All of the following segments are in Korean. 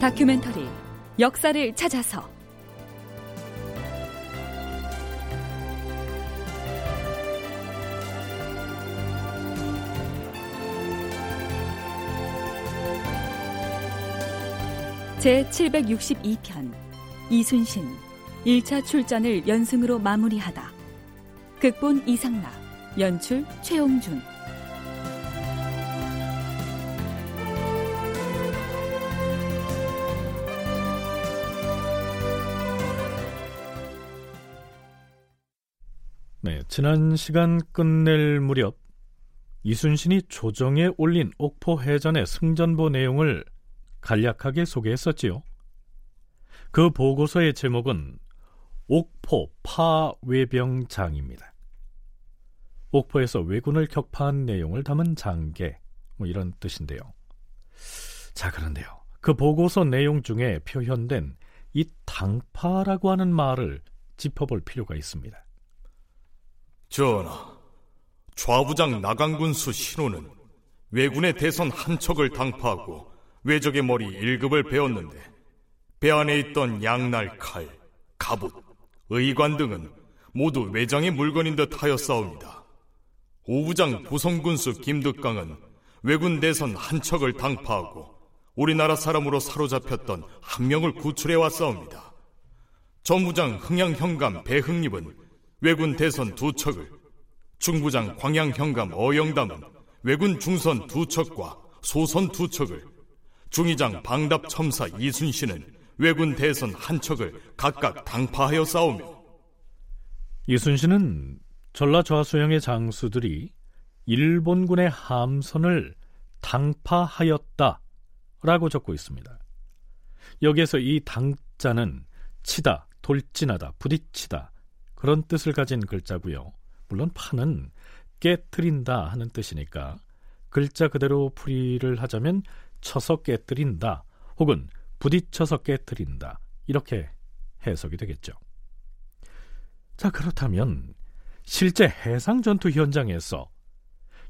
다큐멘터리 역사를 찾아서. 제 762편 이순신 1차 출전을 연승으로 마무리하다. 극본 이상락 연출 최홍준 지난 시간 끝낼 무렵 이순신이 조정에 올린 옥포 해전의 승전보 내용을 간략하게 소개했었지요. 그 보고서의 제목은 옥포 파외병장입니다. 옥포에서 왜군을 격파한 내용을 담은 장계, 뭐 이런 뜻인데요. 자, 그런데요. 그 보고서 내용 중에 표현된 이 당파라고 하는 말을 짚어볼 필요가 있습니다. 전하, 좌부장 나강군수 신호는 왜군의 대선 한 척을 당파하고 외적의 머리 1급을 베었는데 배 안에 있던 양날 칼, 갑옷, 의관 등은 모두 외장의 물건인 듯 하였사옵니다. 오부장 부성군수 김득강은 왜군 대선 한 척을 당파하고 우리나라 사람으로 사로잡혔던 한 명을 구출해 왔사옵니다. 전부장 흥양현감 배흥립은 왜군 대선 두 척을, 중부장 광양 현감 어영담은 왜군 중선 두 척과 소선 두 척을, 중위장 방답 첨사 이순신은 왜군 대선 한 척을 각각 당파하여 싸우며 이순신은 전라 좌수영의 장수들이 일본군의 함선을 당파하였다 라고 적고 있습니다. 여기에서 이 당자는 치다, 돌진하다, 부딪히다 그런 뜻을 가진 글자고요. 물론 파는 깨뜨린다 하는 뜻이니까 글자 그대로 풀이를 하자면 쳐서 깨뜨린다 혹은 부딪혀서 깨뜨린다 이렇게 해석이 되겠죠. 자 그렇다면 실제 해상 전투 현장에서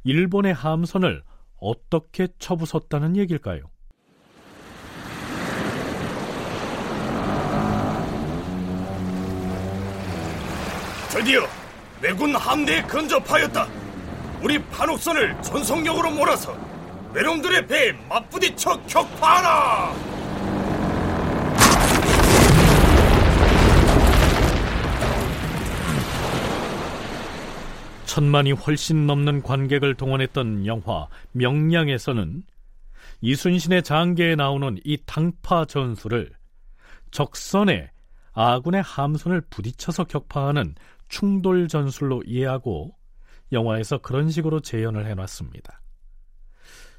일본의 함선을 어떻게 쳐부쉈다는 얘기일까요? 드디어 왜군 함대에 근접하였다. 우리 판옥선을 전속력으로 몰아서 외놈들의 배에 맞부딪혀 격파하라! 천만이 훨씬 넘는 관객을 동원했던 영화 명량에서는 이순신의 장계에 나오는 이 당파 전술을 적선에 아군의 함선을 부딪혀서 격파하는 충돌 전술로 이해하고 영화에서 그런 식으로 재현을 해놨습니다.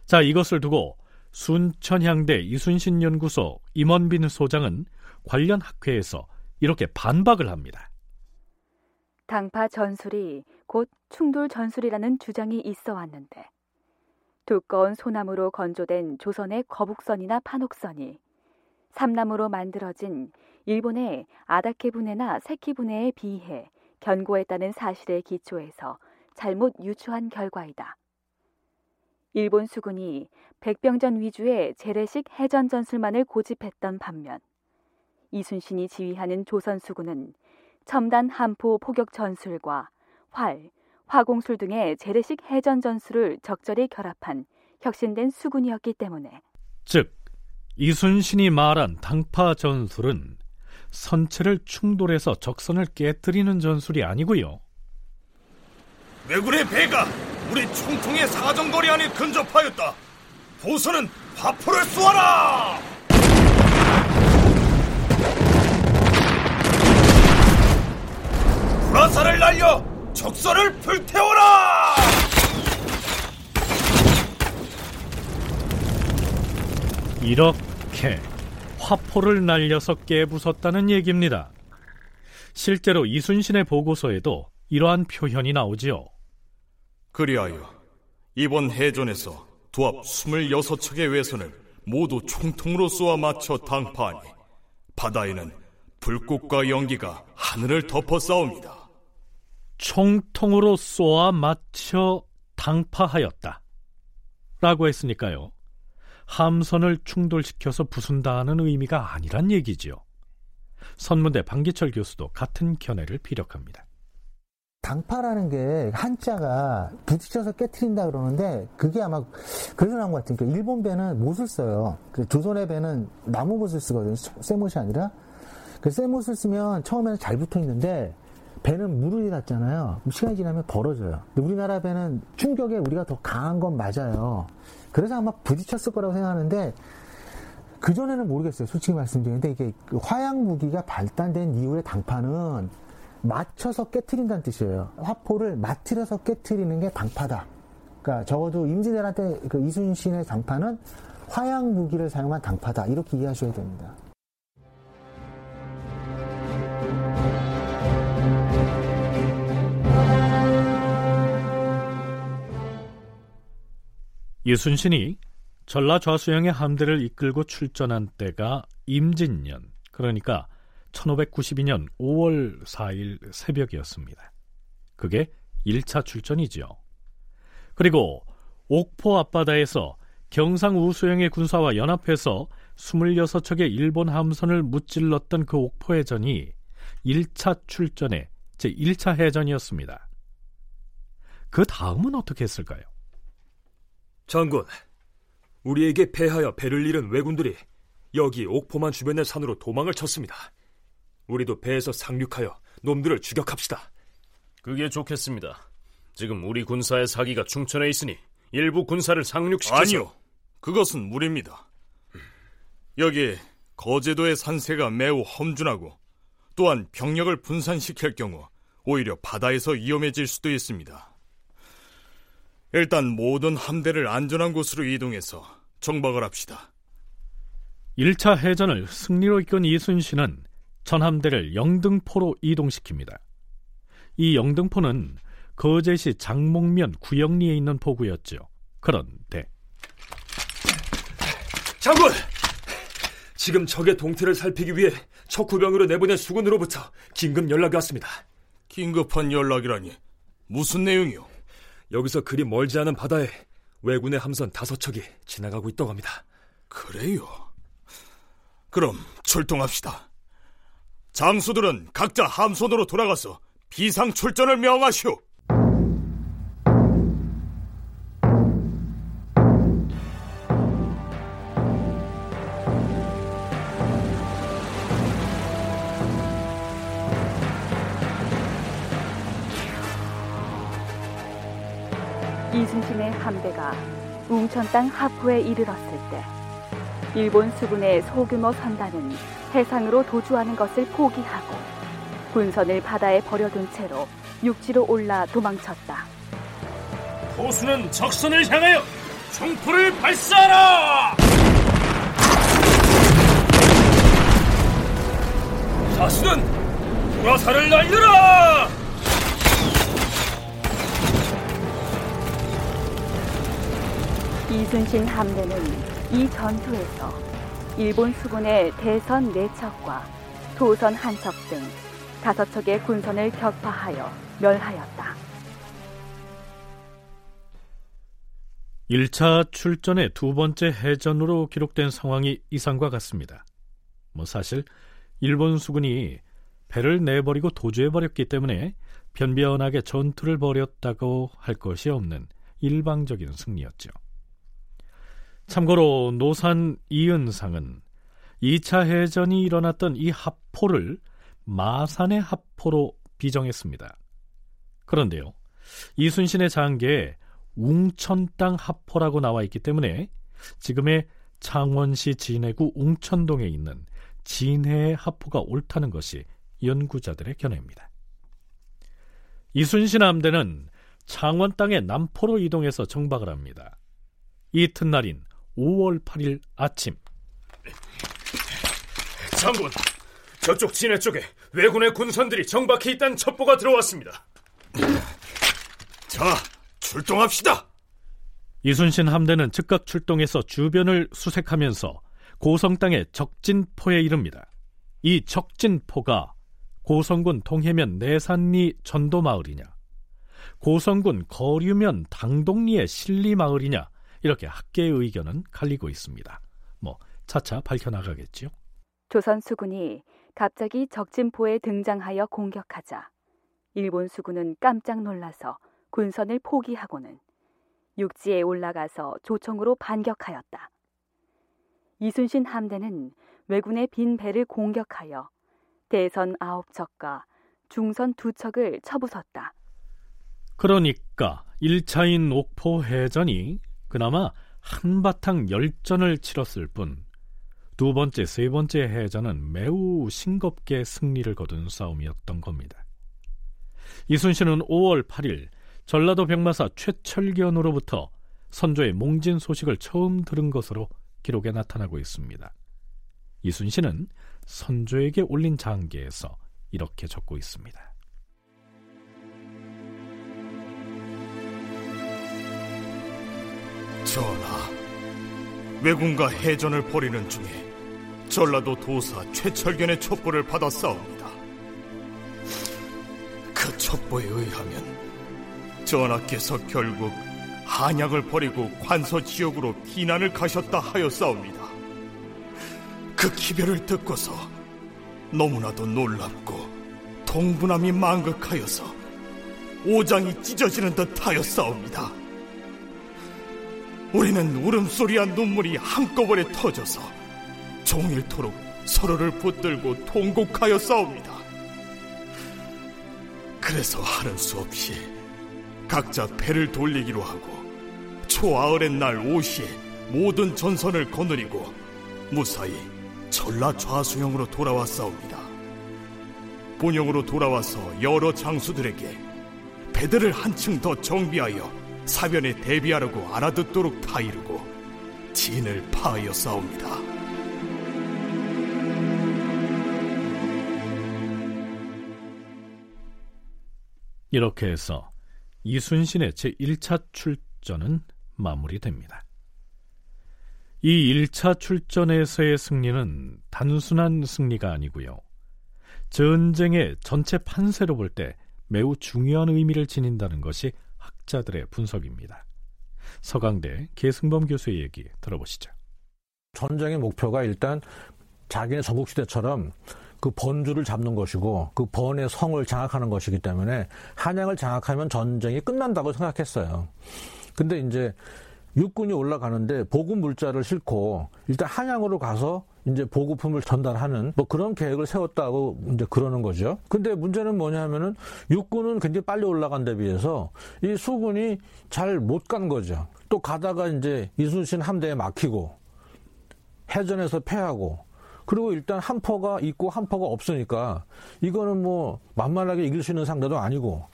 자, 이것을 두고 순천향대 이순신 연구소 임원빈 소장은 관련 학회에서 이렇게 반박을 합니다. 당파 전술이 곧 충돌 전술이라는 주장이 있어 왔는데 두꺼운 소나무로 건조된 조선의 거북선이나 판옥선이 삼나무로 만들어진 일본의 아다케 분해나 세키 분해에 비해 견고했다는 사실에 기초해서 잘못 유추한 결과이다. 일본 수군이 백병전 위주의 재래식 해전 전술만을 고집했던 반면 이순신이 지휘하는 조선 수군은 첨단 함포 포격 전술과 활, 화공술 등의 재래식 해전 전술을 적절히 결합한 혁신된 수군이었기 때문에 즉 이순신이 말한 당파 전술은 선체를 충돌해서 적선을 깨뜨리는 전술이 아니고요. 왜군의 배가 우리 총통의 사정거리 안에 근접하였다. 보선은 화포를 쏘아라! 불화살을 날려 적선을 불태워라! 이렇게 화포를 날려서 깨부쉈다는 얘기입니다. 실제로 이순신의 보고서에도 이러한 표현이 나오지요. 그리하여 이번 해전에서 두합 26척의 외선을 모두 총통으로 쏘아 맞춰 당파하니 바다에는 불꽃과 연기가 하늘을 덮어 싸웁니다. 총통으로 쏘아 맞춰 당파하였다. 라고 했으니까요. 함선을 충돌시켜서 부순다는 의미가 아니란 얘기지요. 선문대 방기철 교수도 같은 견해를 피력합니다. 당파라는 게 한자가 부딪혀서 깨트린다 그러는데 그게 아마 그래서 나온 것 같아요. 그러니까 일본 배는 못을 써요. 그 조선의 배는 나무 못을 쓰거든요. 쇠못이 아니라. 그 쇠못을 쓰면 처음에는 잘 붙어 있는데 배는 물을 닿잖아요. 시간이 지나면 벌어져요. 근데 우리나라 배는 충격에 우리가 더 강한 건 맞아요. 그래서 아마 부딪혔을 거라고 생각하는데 그전에는 모르겠어요. 솔직히 말씀드리는데 이게 그 화약 무기가 발달된 이후의 당파는 맞춰서 깨트린다는 뜻이에요. 화포를 맞틀어서 깨트리는 게 당파다. 그러니까 적어도 임진왜란 때 그 이순신의 당파는 화약 무기를 사용한 당파다. 이렇게 이해하셔야 됩니다. 이순신이 전라 좌수영의 함대를 이끌고 출전한 때가 임진년, 그러니까 1592년 5월 4일 새벽이었습니다. 그게 1차 출전이지요. 그리고 옥포 앞바다에서 경상 우수영의 군사와 연합해서 26척의 일본 함선을 무찔렀던 그 옥포 해전이 1차 출전의 제1차 해전이었습니다. 그 다음은 어떻게 했을까요? 장군, 우리에게 패하여 배를 잃은 왜군들이 여기 옥포만 주변의 산으로 도망을 쳤습니다. 우리도 배에서 상륙하여 놈들을 추격합시다. 그게 좋겠습니다. 지금 우리 군사의 사기가 충천에 있으니 일부 군사를 상륙시켜서 아니요. 그것은 무리입니다. 여기 거제도의 산세가 매우 험준하고 또한 병력을 분산시킬 경우 오히려 바다에서 위험해질 수도 있습니다. 일단 모든 함대를 안전한 곳으로 이동해서 정박을 합시다. 1차 해전을 승리로 이끈 이순신은 전함대를 영등포로 이동시킵니다. 이 영등포는 거제시 장목면 구영리에 있는 포구였죠. 그런데 장군! 지금 적의 동태를 살피기 위해 척후병으로 내보낸 수군으로부터 긴급 연락이 왔습니다. 긴급한 연락이라니 무슨 내용이요? 여기서 그리 멀지 않은 바다에 왜군의 함선 다섯 척이 지나가고 있다고 합니다. 그래요? 그럼 출동합시다. 장수들은 각자 함선으로 돌아가서 비상 출전을 명하시오. 신의 함대가 웅천 땅 하포에 이르렀을 때 일본 수군의 소규모 선단은 해상으로 도주하는 것을 포기하고 군선을 바다에 버려둔 채로 육지로 올라 도망쳤다. 호수는 적선을 향하여 총포를 발사하라! 사수는 불화살을 날려라! 이순신 함대는 이 전투에서 일본 수군의 대선 4척과 도선 한 척 등 다섯 척의 군선을 격파하여 멸하였다. 1차 출전의 두 번째 해전으로 기록된 상황이 이상과 같습니다. 뭐 사실 일본 수군이 배를 내버리고 도주해버렸기 때문에 변변하게 전투를 벌였다고 할 것이 없는 일방적인 승리였죠. 참고로 노산 이은상은 2차 해전이 일어났던 이 합포를 마산의 합포로 비정했습니다. 그런데요, 이순신의 장계에 웅천 땅 합포라고 나와 있기 때문에 지금의 창원시 진해구 웅천동에 있는 진해의 합포가 옳다는 것이 연구자들의 견해입니다. 이순신 함대는 창원 땅의 남포로 이동해서 정박을 합니다. 이튿날인 5월 8일 아침 장군, 저쪽 진해 쪽에 왜군의 군선들이 정박해 있다는 첩보가 들어왔습니다. 자, 출동합시다. 이순신 함대는 즉각 출동해서 주변을 수색하면서 고성 땅의 적진포에 이릅니다. 이 적진포가 고성군 동해면 내산리 전도마을이냐, 고성군 거류면 당동리의 신리마을이냐 이렇게 학계의 의견은 갈리고 있습니다. 뭐 차차 밝혀나가겠지요. 조선 수군이 갑자기 적진포에 등장하여 공격하자 일본 수군은 깜짝 놀라서 군선을 포기하고는 육지에 올라가서 조총으로 반격하였다. 이순신 함대는 왜군의 빈 배를 공격하여 대선 아홉 척과 중선 두 척을 쳐부쉈다. 그러니까 1차인 옥포 해전이 그나마 한바탕 열전을 치렀을 뿐 두 번째, 세 번째 해전은 매우 싱겁게 승리를 거둔 싸움이었던 겁니다. 이순신은 5월 8일 전라도 병마사 최철견으로부터 선조의 몽진 소식을 처음 들은 것으로 기록에 나타나고 있습니다. 이순신은 선조에게 올린 장계에서 이렇게 적고 있습니다. 전하, 왜군과 해전을 벌이는 중에 전라도 도사 최철견의 첩보를 받았사옵니다. 그 첩보에 의하면 전하께서 결국 한약을 버리고 관서 지역으로 피난을 가셨다 하였사옵니다. 그 기별을 듣고서 너무나도 놀랍고 동분함이 망극하여서 오장이 찢어지는 듯 하였사옵니다. 우리는 울음소리와 눈물이 한꺼번에 터져서 종일토록 서로를 붙들고 통곡하여 싸웁니다. 그래서 하는 수 없이 각자 배를 돌리기로 하고 초아흘의 날 오시에 모든 전선을 거느리고 무사히 전라 좌수형으로 돌아왔사옵니다. 본영으로 돌아와서 여러 장수들에게 배들을 한층 더 정비하여 사변에 대비하라고 알아듣도록 다 이루고 진을 파하여 싸웁니다. 이렇게 해서 이순신의 제1차 출전은 마무리됩니다. 이 1차 출전에서의 승리는 단순한 승리가 아니고요. 전쟁의 전체 판세로 볼 때 매우 중요한 의미를 지닌다는 것이 학자들의 분석입니다. 서강대 계승범 교수의 얘기 들어보시죠. 전쟁의 목표가 일단 자기네 전국시대처럼 그 번주를 잡는 것이고 그 번의 성을 장악하는 것이기 때문에 한양을 장악하면 전쟁이 끝난다고 생각했어요. 근데 이제 육군이 올라가는데 보급 물자를 싣고 일단 한양으로 가서 이제 보급품을 전달하는 뭐 그런 계획을 세웠다고 이제 그러는 거죠. 근데 문제는 뭐냐면은 육군은 굉장히 빨리 올라간 데 비해서 이 수군이 잘 못 간 거죠. 또 가다가 이제 이순신 함대에 막히고 해전에서 패하고 그리고 일단 한 포가 있고 한 포가 없으니까 이거는 뭐 만만하게 이길 수 있는 상대도 아니고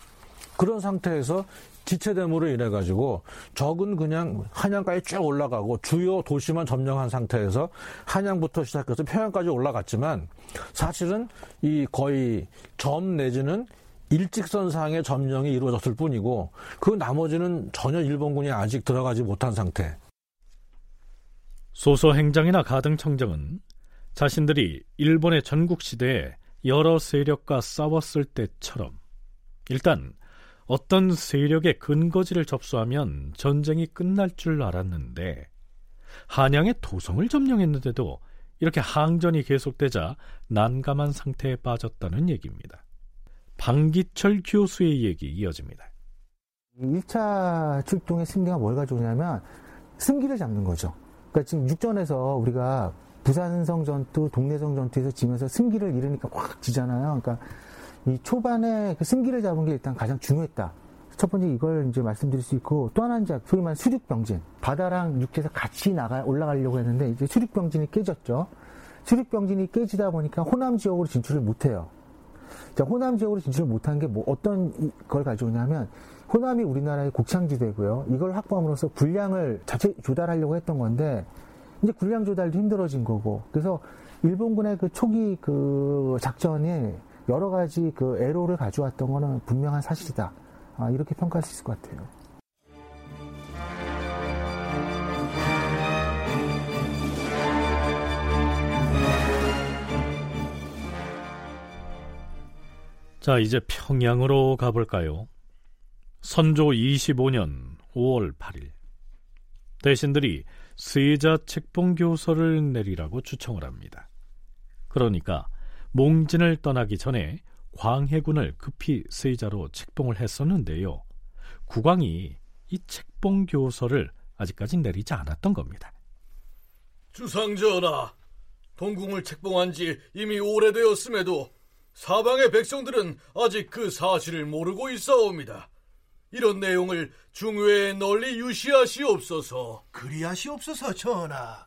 그런 상태에서 지체됨으로 인해 가지고 적은 그냥 한양까지 쭉 올라가고 주요 도시만 점령한 상태에서 한양부터 시작해서 평양까지 올라갔지만 사실은 이 거의 점 내지는 일직선상의 점령이 이루어졌을 뿐이고 그 나머지는 전혀 일본군이 아직 들어가지 못한 상태. 소서 행장이나 가등 청정은 자신들이 일본의 전국 시대에 여러 세력과 싸웠을 때처럼 일단 어떤 세력의 근거지를 접수하면 전쟁이 끝날 줄 알았는데 한양의 도성을 점령했는데도 이렇게 항전이 계속되자 난감한 상태에 빠졌다는 얘기입니다. 방기철 교수의 얘기 이어집니다. 1차 출동의 승리가 뭘 가져오냐면 승기를 잡는 거죠. 그러니까 지금 육전에서 우리가 부산성 전투, 동래성 전투에서 지면서 승기를 잃으니까 확 지잖아요. 그러니까 이 초반에 그 승기를 잡은 게 일단 가장 중요했다. 첫 번째 이걸 이제 말씀드릴 수 있고 또 하나는 이제 소위 말하는 수륙병진 바다랑 육지에서 같이 나가 올라가려고 했는데 이제 수륙병진이 깨졌죠. 수륙병진이 깨지다 보니까 호남 지역으로 진출을 못해요. 자, 호남 지역으로 진출을 못한 게 뭐 어떤 걸 가져오냐면 호남이 우리나라의 곡창지대고요. 이걸 확보함으로써 군량을 자체 조달하려고 했던 건데 이제 군량 조달도 힘들어진 거고 그래서 일본군의 그 초기 그 작전이 여러 가지 그 애로를 가져왔던 거는 분명한 사실이다. 아, 이렇게 평가할 수 있을 것 같아요. 자, 이제 평양으로 가볼까요? 선조 25년 5월 8일. 대신들이 세자 책봉 교서를 내리라고 추청을 합니다. 그러니까 몽진을 떠나기 전에 광해군을 급히 세자로 책봉을 했었는데요. 국왕이 이 책봉 교서를 아직까지 내리지 않았던 겁니다. 주상전하, 동궁을 책봉한 지 이미 오래되었음에도 사방의 백성들은 아직 그 사실을 모르고 있어옵니다. 이런 내용을 중외에 널리 유시하시옵소서. 그리하시옵소서 전하.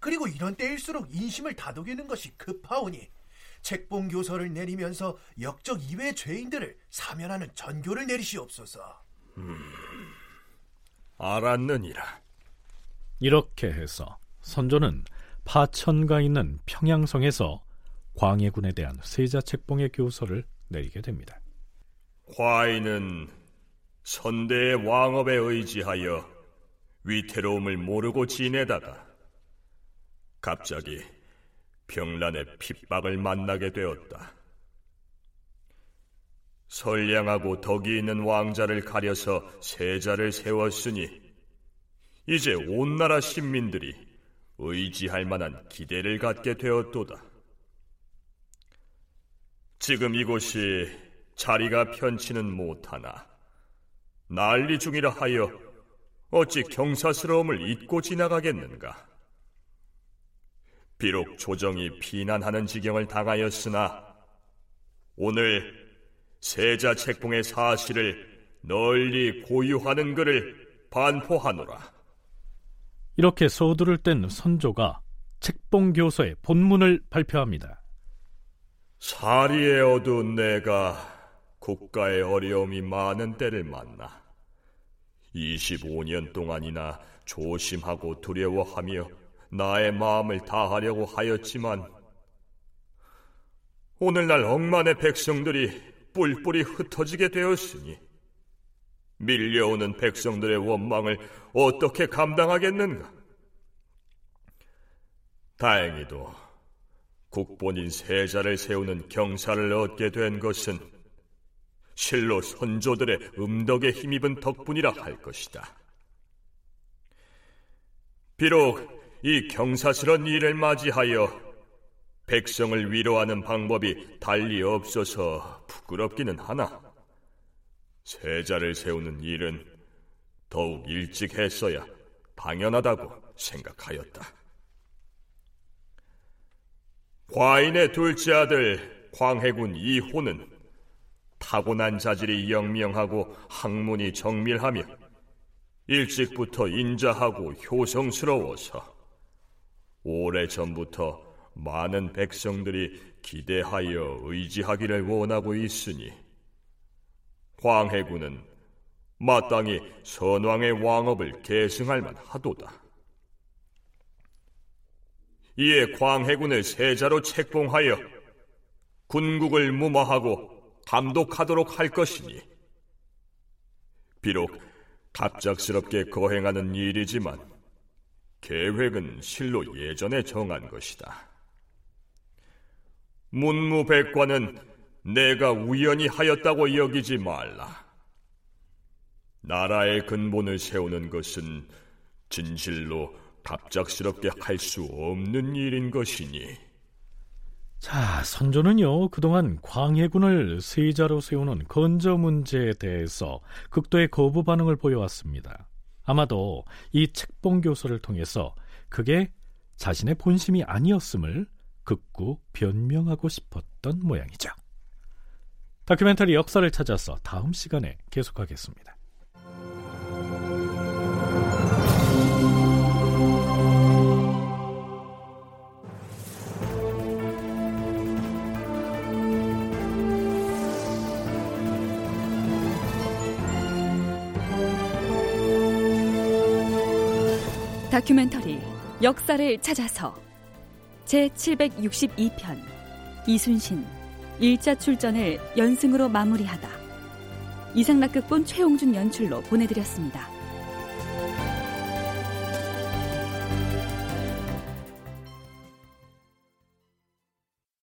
그리고 이런 때일수록 인심을 다독이는 것이 급하오니 책봉 교서를 내리면서 역적 이외의 죄인들을 사면하는 전교를 내리시옵소서. 음, 알았느니라. 이렇게 해서 선조는 파천가 있는 평양성에서 광해군에 대한 세자 책봉의 교서를 내리게 됩니다. 과인은 선대의 왕업에 의지하여 위태로움을 모르고 지내다가 갑자기 병란의 핍박을 만나게 되었다. 선량하고 덕이 있는 왕자를 가려서 세자를 세웠으니 이제 온 나라 신민들이 의지할 만한 기대를 갖게 되었도다. 지금 이곳이 자리가 편치는 못하나 난리 중이라 하여 어찌 경사스러움을 잊고 지나가겠는가? 비록 조정이 비난하는 지경을 당하였으나 오늘 세자 책봉의 사실을 널리 고유하는 글을 반포하노라. 이렇게 소두를 뗀 선조가 책봉 교서의 본문을 발표합니다. 사리에 어두운 내가 국가의 어려움이 많은 때를 만나 25년 동안이나 조심하고 두려워하며 나의 마음을 다하려고 하였지만 오늘날 억만의 백성들이 뿔뿔이 흩어지게 되었으니 밀려오는 백성들의 원망을 어떻게 감당하겠는가? 다행히도 국본인 세자를 세우는 경사를 얻게 된 것은 실로 선조들의 음덕에 힘입은 덕분이라 할 것이다. 비록 이 경사스런 일을 맞이하여 백성을 위로하는 방법이 달리 없어서 부끄럽기는 하나 세자를 세우는 일은 더욱 일찍 했어야 당연하다고 생각하였다. 과인의 둘째 아들 광해군 이호는 타고난 자질이 영명하고 학문이 정밀하며 일찍부터 인자하고 효성스러워서 오래전부터 많은 백성들이 기대하여 의지하기를 원하고 있으니 황해군은 마땅히 선왕의 왕업을 계승할 만하도다. 이에 광해군을 세자로 책봉하여 군국을 무마하고 감독하도록 할 것이니 비록 갑작스럽게 거행하는 일이지만 계획은 실로 예전에 정한 것이다. 문무백관은 내가 우연히 하였다고 여기지 말라. 나라의 근본을 세우는 것은 진실로 갑작스럽게 할 수 없는 일인 것이니. 자, 선조는요, 그동안 광해군을 세자로 세우는 건저 문제에 대해서 극도의 거부 반응을 보여왔습니다. 아마도 이 책봉 교서를 통해서 그게 자신의 본심이 아니었음을 극구 변명하고 싶었던 모양이죠. 다큐멘터리 역사를 찾아서 다음 시간에 계속하겠습니다. 다큐멘터리 역사를 찾아서 제 762편 이순신 1차 출전을 연승으로 마무리하다 이상락극본 최홍준 연출로 보내드렸습니다.